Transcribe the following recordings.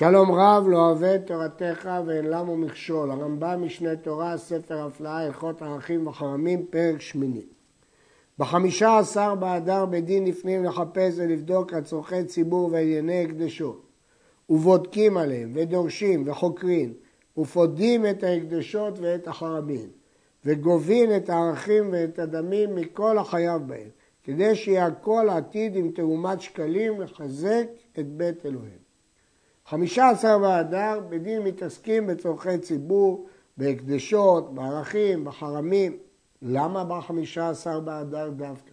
שלום רב לא אוהב תורתך ואין למו מכשול. הרמב"ם משנה תורה, ספר הפלאה, הלכות ערכים וחרמים, פרק שמיני. בחמישה עשר באדר בדין לפנים לחפש ולבדוק לצורכי ציבור וענייני הקדשות. ובודקים עליהם, ודורשים, וחוקרים, ופודים את ההקדשות ואת החרמים, וגובים את הערכים ואת הדמים מכל החייב בהם, כדי שיהיה הכל עתיד עם תרומת שקלים לחזק את בית אלוהים. חמישה עשר באדר בדין מתעסקים בצורכי ציבור, בהקדשות, בערכים, בחרמים. למה בחמישה עשר באדר דווקא?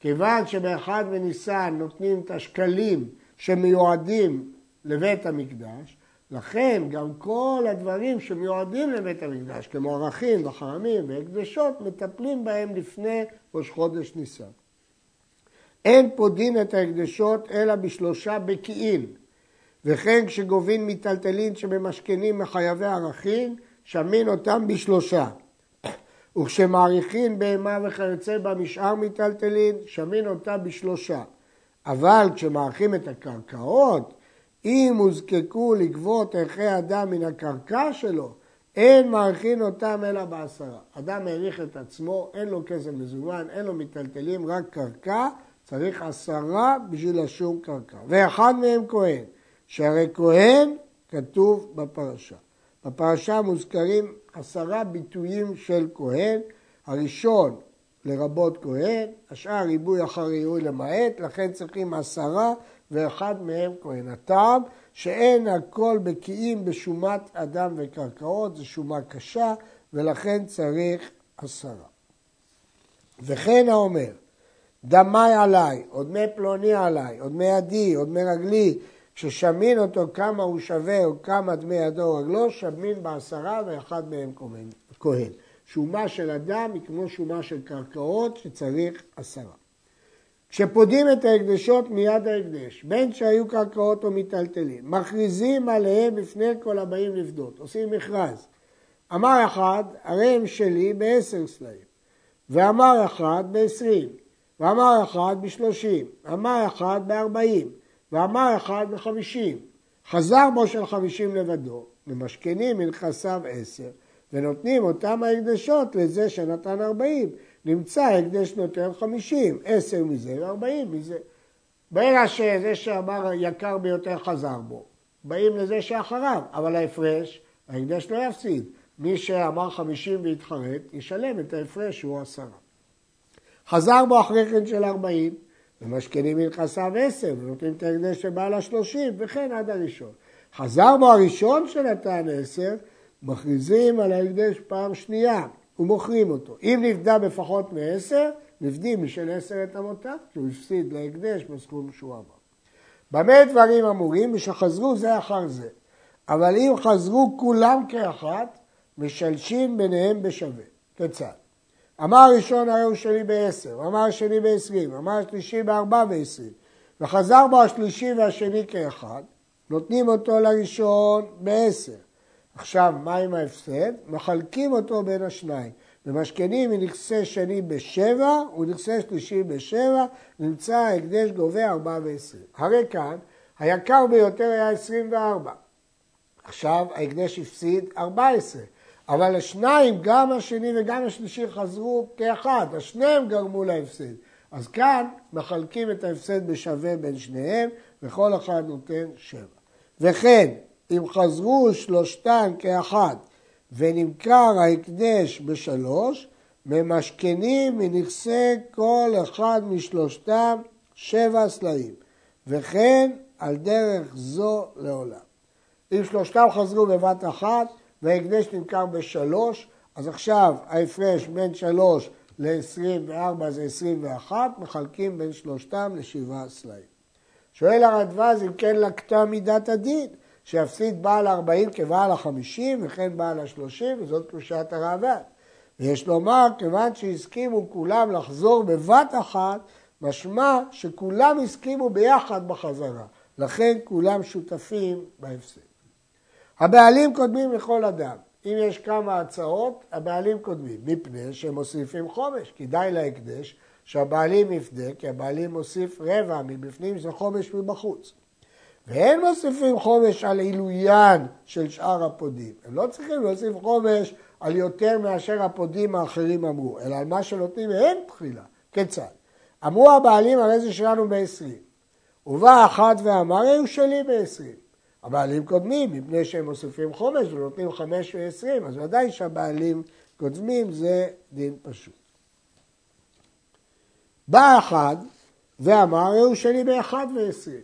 כיוון שבאחד בניסן נותנים את השקלים שמיועדים לבית המקדש, לכן גם כל הדברים שמיועדים לבית המקדש, כמו ערכים וחרמים והקדשות, מטפלים בהם לפני ראש חודש ניסן. אין פודין את ההקדשות אלא בשלושה בקיאים, וכן כשגובין מיטלטלין שבמשכנים מחייבי ערכים, שמין אותם בשלושה. וכשמעריכין בהמה וכיוצא בה משאר מיטלטלין, שמין אותה בשלושה. אבל כשמעריכים את הקרקעות, אם הוזקקו לגבות ערכי אדם מן הקרקע שלו, אין מעריכין אותם אלא בעשרה. אדם העריך את עצמו, אין לו כסף מזומן, אין לו מיטלטלים, רק קרקע, צריך עשרה בשביל לשום קרקע. ואחד מהם כהן. שהרי כהן כתוב בפרשה. בפרשה מוזכרים עשרה ביטויים של כהן, הראשון לרבות כהן, השאר ריבוי אחר ריבוי למעט, לכן צריכים עשרה ואחד מהם כהן. הטעם שאין הכל בקיאים בשומת אדם וקרקעות, זו שומה קשה, ולכן צריך עשרה. וכן האומר, דמי עליי, או דמי פלוני עליי, או דמי ידי, או דמי רגלי, כששמין אותו כמה הוא שווה או כמה דמי ידו או רגלו, שמין בעשרה ואחד מהם כהן. שומה של אדם היא כמו שומה של קרקעות שצריך עשרה. כשפודים את ההקדשות מיד ההקדש, בין שהיו קרקעות או מיטלטלים, מכריזים עליהם בפני כל הבאים לפדות, עושים מכרז. אמר אחד, הרי הם שלי בעשר סלעים, ואמר אחד בעשרים, ואמר אחד בשלושים, אמר אחד בארבעים, ואמר אחד בחמישים. חזר בו של חמישים לבדו, ממשכנים מנכסיו עשר, ונותנים אותם ההקדשות לזה שנתן ארבעים. נמצא הקדש נותן חמישים, עשר מזה וארבעים מזה. ברגע שזה שאמר יקר ביותר חזר בו, באים לזה שאחריו, אבל ההפרש, ההקדש לא יפסיד. מי שאמר חמישים והתחרט, ישלם את ההפרש שהוא עשרה. חזר בו אחרי כן של ארבעים, ומשכנים מנכסיו עשר, ונותנים את ההקדש של בעל השלושים, וכן עד הראשון. חזר בו הראשון שנתן עשר, מכריזים על ההקדש פעם שנייה, ומוכרים אותו. אם נפדה בפחות מעשר, נפדים משל עשר את כי הוא הפסיד להקדש בסכום שהוא אמר. במה דברים אמורים? ושחזרו זה אחר זה. אבל אם חזרו כולם כאחת, משלשים ביניהם בשווה. כיצד? אמר הראשון הרי הוא שלי בעשר, אמר השני בעשרים, אמר השלישי בארבע ועשרים, וחזר בו השלישי והשני כאחד, נותנים אותו לראשון בעשר. עכשיו, מה עם ההפסד? מחלקים אותו בין השניים. ומשכנים מנכסי שני בשבע ונכסי שלישי בשבע, נמצא ההקדש גובה ארבע ועשרים. הרי כאן, היקר ביותר היה עשרים וארבע. עכשיו ההקדש הפסיד ארבע עשרה. אבל השניים, גם השני וגם השלישי חזרו כאחד, השניהם גרמו להפסד. אז כאן מחלקים את ההפסד בשווה בין שניהם, וכל אחד נותן שבע. וכן, אם חזרו שלושתן כאחד ונמכר ההקדש בשלוש, ממשכנים מנכסי כל אחד משלושתם שבע סלעים, וכן על דרך זו לעולם. אם שלושתם חזרו בבת אחת, וההקדש נמכר בשלוש, אז עכשיו ההפרש בין שלוש ל-24 זה 21, מחלקים בין שלושתם לשבעה סלעים. שואל הרדווז אם כן לקטה מידת הדין, שיפסיד בעל ה-40 כבעל ה-50 וכן בעל ה-30, וזאת קדושת הראב"ד. ויש לומר, כיוון שהסכימו כולם לחזור בבת אחת, משמע שכולם הסכימו ביחד בחזרה. לכן כולם שותפים בהפסד. הבעלים קודמים לכל אדם. אם יש כמה הצעות, הבעלים קודמים, מפני שהם מוסיפים חומש. כדאי להקדש שהבעלים יפדה, כי הבעלים מוסיף רבע מבפנים, זה חומש מבחוץ. ואין מוסיפים חומש על עילוין של שאר הפודים. הם לא צריכים להוסיף חומש על יותר מאשר הפודים האחרים אמרו, אלא על מה שנותנין הן תחילה. כיצד? אמרו הבעלים הרי זה שלנו בעשרים. ובא אחד ואמר, היו שלי בעשרים. הבעלים קודמים, מפני שהם מוסיפים חומש ונותנים חמש ועשרים, אז ודאי שהבעלים קודמים זה דין פשוט. בא אחד ואמר, היו שלי באחד ועשרים.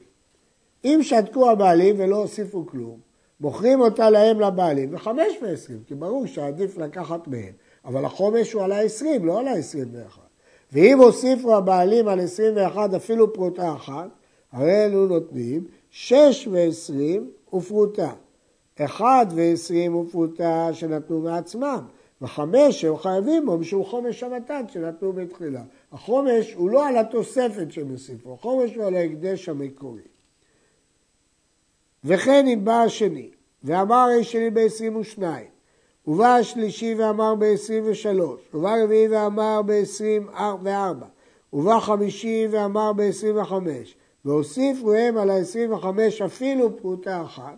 אם שתקו הבעלים ולא הוסיפו כלום, מוכרים אותה להם לבעלים בחמש ועשרים, כי ברור שעדיף לקחת מהם, אבל החומש הוא על העשרים, לא על העשרים ואחת. ואם הוסיפו הבעלים על עשרים ואחת אפילו פרוטה אחת, הרי אלו נותנים שש ועשרים ופרוטה. אחד ועשרים ופרוטה שנתנו מעצמם, וחמש שהם חייבים בו משום חומש המתת שנתנו בתחילה. החומש הוא לא על התוספת שהם הוסיפו, החומש הוא על ההקדש המקורי. וכן אם בא השני, ואמר שלי ב-22, ובא השלישי ואמר ב-23, ובא הרביעי ואמר ב-24, ובא חמישי ואמר ב-25, והוסיפו הם על ה-25 אפילו פרוטה אחת,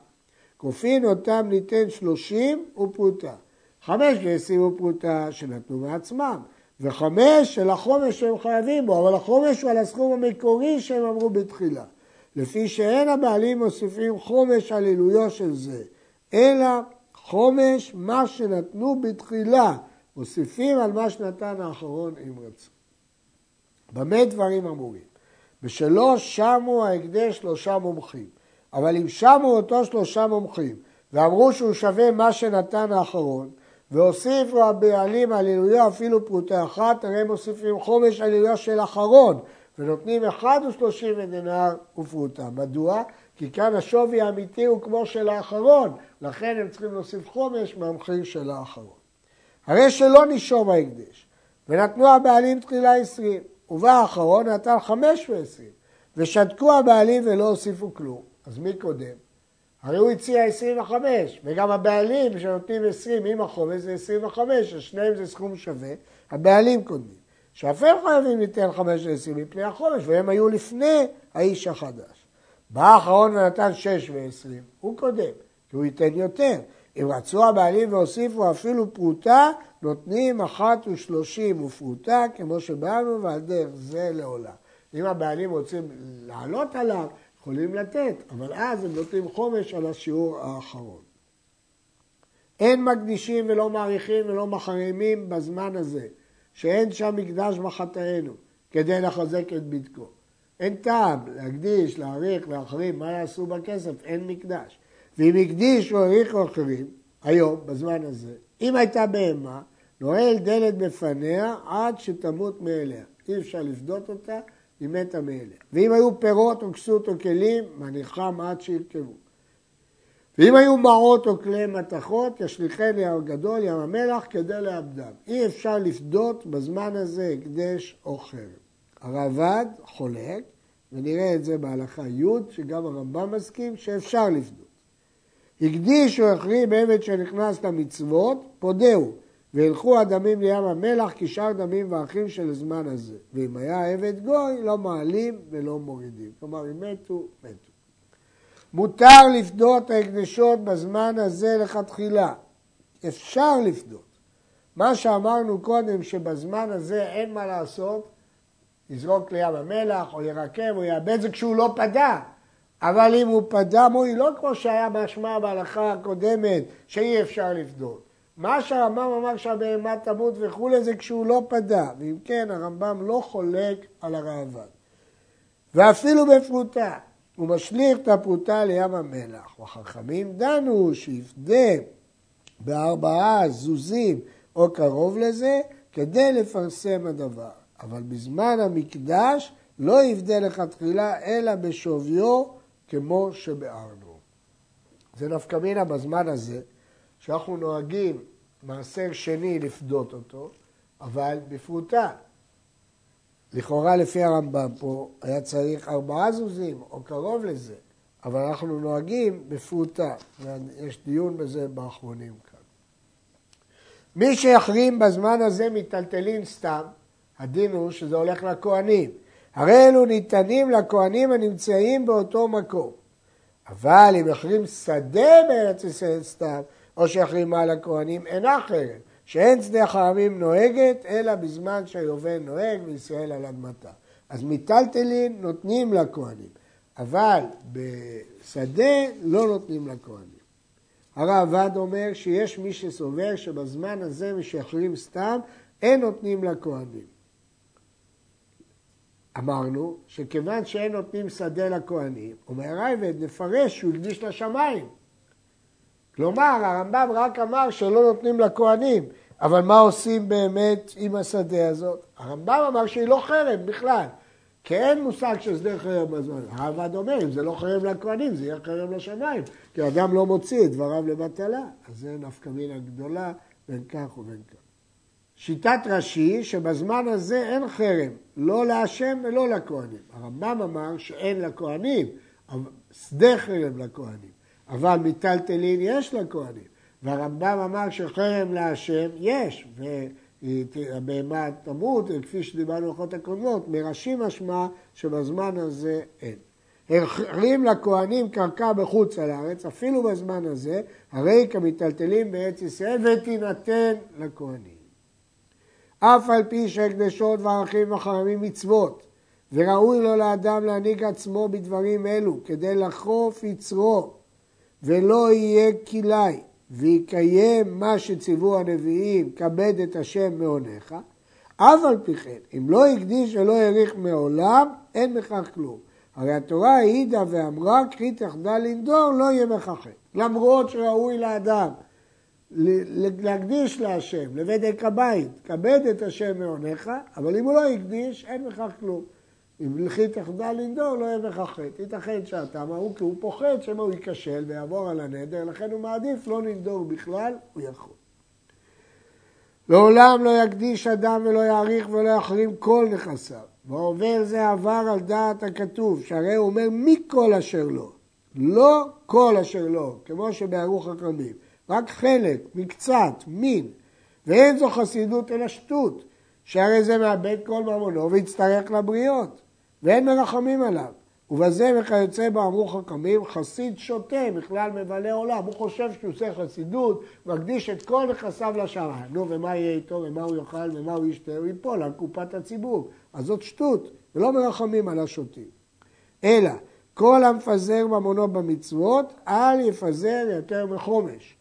כופין אותם ניתן 30 ופרוטה. חמש ועשרים ופרוטה שנתנו מעצמם, וחמש של החומש שהם חייבים בו, אבל החומש הוא על הסכום המקורי שהם אמרו בתחילה. לפי שאין הבעלים מוסיפים חומש על עילויו של זה, אלא חומש מה שנתנו בתחילה, מוסיפים על מה שנתן האחרון אם רצו. במה דברים אמורים? בשלא שמו ההקדש שלושה מומחים, אבל אם שמו אותו שלושה מומחים ואמרו שהוא שווה מה שנתן האחרון, והוסיפו הבעלים על עילויו אפילו פרוטה אחת, הרי הם מוסיפים חומש על עילויו של אחרון, ונותנים אחד ושלושים ודינר ופרוטה. מדוע? כי כאן השווי האמיתי הוא כמו של האחרון, לכן הם צריכים להוסיף חומש מהמחיר של האחרון. הרי שלא נישום ההקדש, ונתנו הבעלים תחילה עשרים, ובא האחרון נתן חמש ועשרים, ושתקו הבעלים ולא הוסיפו כלום. אז מי קודם? הרי הוא הציע 25, וגם הבעלים שנותנים 20 עם החומש זה 25, אז שניהם זה סכום שווה, הבעלים קודמים. שאף הם חייבים ליתן 5 ו-20 מפני החומש, והם היו לפני האיש החדש. בא האחרון ונתן 6 ו-20, הוא קודם, כי הוא ייתן יותר. אם רצו הבעלים והוסיפו אפילו פרוטה, נותנים אחת ושלושים ופרוטה, כמו שבאנו, ועל דרך זה לעולם. אם הבעלים רוצים לעלות עליו, יכולים לתת, אבל אז הם נותנים חומש על השיעור האחרון. אין מקדישים ולא מעריכים ולא מחרימים בזמן הזה, שאין שם מקדש בחטאינו, כדי לחזק את בדקו. אין טעם להקדיש, להעריך, להחרים, מה יעשו בכסף? אין מקדש. ואם הקדיש או העריכו אחרים, היום, בזמן הזה, אם הייתה בהמה, נועל דלת בפניה עד שתמות מאליה. אי אפשר לפדות אותה, היא מתה מאליה. ואם היו פירות או כסות או כלים, מניחם עד שירכבו. ואם היו מעות או כלי מתכות, ישליכני הגדול ים המלח כדי לאבדם. אי אפשר לפדות בזמן הזה הקדש או חרב. הרעב"ד חולק, ונראה את זה בהלכה י', שגם הרמב"ם מסכים, שאפשר לפדות. הקדיש או החרים עבד שנכנס למצוות, פודהו. וילכו הדמים לים המלח כשאר דמים ואחים של הזמן הזה. ואם היה עבד גוי, לא מעלים ולא מורידים. כלומר, אם מתו, מתו. מותר לפדות ההקדשות בזמן הזה לכתחילה. אפשר לפדות. מה שאמרנו קודם, שבזמן הזה אין מה לעשות, לזרוק לים המלח או ירקב או יאבד זה כשהוא לא פדה. אבל אם הוא פדה מועיל, לא כמו שהיה משמע בהלכה הקודמת, שאי אפשר לפדות. מה שהרמב"ם אמר שהבהמה תמות וכולי זה כשהוא לא פדה, ואם כן הרמב"ם לא חולק על הראב"ד. ואפילו בפרוטה, הוא משליך את הפרוטה לים המלח, והחכמים דנו שיפדה בארבעה זוזים או קרוב לזה כדי לפרסם הדבר. אבל בזמן המקדש לא יפדה לכתחילה אלא בשוויו כמו שבארנו. זה נפקא מינה בזמן הזה שאנחנו נוהגים מעשר שני לפדות אותו, אבל בפרוטה. לכאורה לפי הרמב"ם פה היה צריך ארבעה זוזים או קרוב לזה, אבל אנחנו נוהגים בפרוטה, ויש דיון בזה באחרונים כאן. מי שיחרים בזמן הזה מיטלטלין סתם, הדין הוא שזה הולך לכהנים. הרי אלו ניתנים לכהנים הנמצאים באותו מקום. אבל אם יחרים שדה בארץ ישראל סתם, או שיחרים על הכהנים, אינה חרם. שאין שדה חרמים נוהגת, אלא בזמן שהיובל נוהג וישראל על אדמתה. אז מיטלטלין נותנים לכהנים, אבל בשדה לא נותנים לכהנים. הרעב"ד אומר שיש מי שסובר שבזמן הזה משחררים סתם, אין נותנים לכהנים. אמרנו שכיוון שאין נותנים שדה לכהנים, אומר הרייבד, נפרש שהוא הקדיש לשמיים. כלומר, הרמב"ם רק אמר שלא נותנים לכהנים, אבל מה עושים באמת עם השדה הזאת? הרמב"ם אמר שהיא לא חרם בכלל, כי אין מושג של שדה חרם בזמן. הרמב"ם אומר, אם זה לא חרם לכהנים, זה יהיה חרם לשמיים, כי אדם לא מוציא את דבריו לבטלה. אז זה נפקא מינה גדולה בין כך ובין כך. שיטת רש"י, שבזמן הזה אין חרם, לא להשם ולא לכהנים. הרמב"ם אמר שאין לכהנים, שדה חרם לכהנים, אבל מיטלטלין יש לכהנים. והרמב"ם אמר שחרם להשם יש, והבהמה תמות, כפי שדיברנו בלכות הקודמות, מרשים משמע שבזמן הזה אין. החרים לכהנים קרקע בחוץ על הארץ, אפילו בזמן הזה, הרי כמיטלטלים בארץ ישראל, ותינתן לכהנים. אף על פי שהקדשות וערכים וחרמים מצוות, וראוי לו לאדם להנהיג עצמו בדברים אלו, כדי לחרוף יצרו, ולא יהיה כלאי, ויקיים מה שציוו הנביאים, כבד את השם מעונך, אף על פי כן, אם לא הקדיש ולא האריך מעולם, אין בכך כלום. הרי התורה העידה ואמרה, קחי תחדל לנדור, לא יהיה בכך למרות שראוי לאדם להקדיש להשם, לבדק הבית, כבד את השם מעונך, אבל אם הוא לא הקדיש, אין בכך כלום. אם לכי תחדל לנדור, לא יהיה בכך חטא. ייתכן שהטעם ההוא, כי הוא פוחד שמא הוא ייכשל ויעבור על הנדר, לכן הוא מעדיף לא לנדור בכלל, הוא יכול. לעולם לא יקדיש אדם ולא יעריך ולא יחרים כל נכסיו. ועובר זה עבר על דעת הכתוב, שהרי הוא אומר מכל אשר לא. לא כל אשר לא, כמו שבערוך הכרמים. רק חלק, מקצת, מין. ואין זו חסידות אלא שטות, שהרי זה מאבד כל ממונו ויצטרך לבריות. ואין מרחמים עליו. ובזה וכיוצא בו אמרו חכמים, חסיד שוטה, בכלל מבלה עולם. הוא חושב שהוא עושה חסידות, מקדיש את כל נכסיו לשמיים. נו, ומה יהיה איתו, ומה הוא יאכל, ומה הוא ישתה, הוא ייפול על קופת הציבור. אז זאת שטות, ולא מרחמים על השוטים. אלא, כל המפזר ממונו במצוות, אל יפזר יותר מחומש.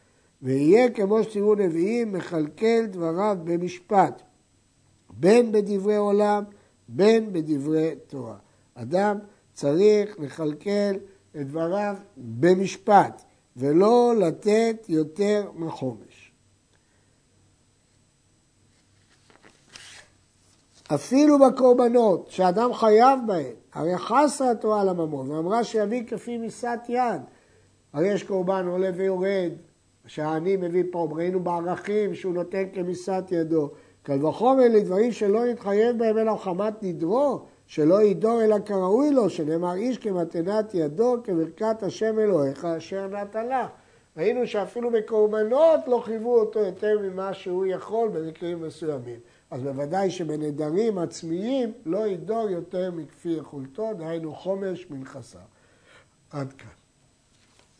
ויהיה כמו שציוו נביאים, מכלכל דבריו במשפט, בין בדברי עולם, בין בדברי תורה. אדם צריך לכלכל את דבריו במשפט, ולא לתת יותר מחומש. אפילו בקורבנות שאדם חייב בהן, הרי חסה התורה על הממון, ואמרה שיביא כפי מיסת יד. הרי יש קורבן עולה ויורד, שהעני מביא פה, ראינו בערכים שהוא נותן כמיסת ידו. קל וחומר לדברים שלא נתחייב בהם אלא חמת נדרו, שלא ידור אלא כראוי לו, שנאמר איש כמתנת ידו, כברכת השם אלוהיך אשר נתנה. ראינו שאפילו בקורבנות לא חייבו אותו יותר ממה שהוא יכול במקרים מסוימים. אז בוודאי שבנדרים עצמיים לא ידור יותר מכפי יכולתו, דהיינו חומש מנכסה. עד כאן.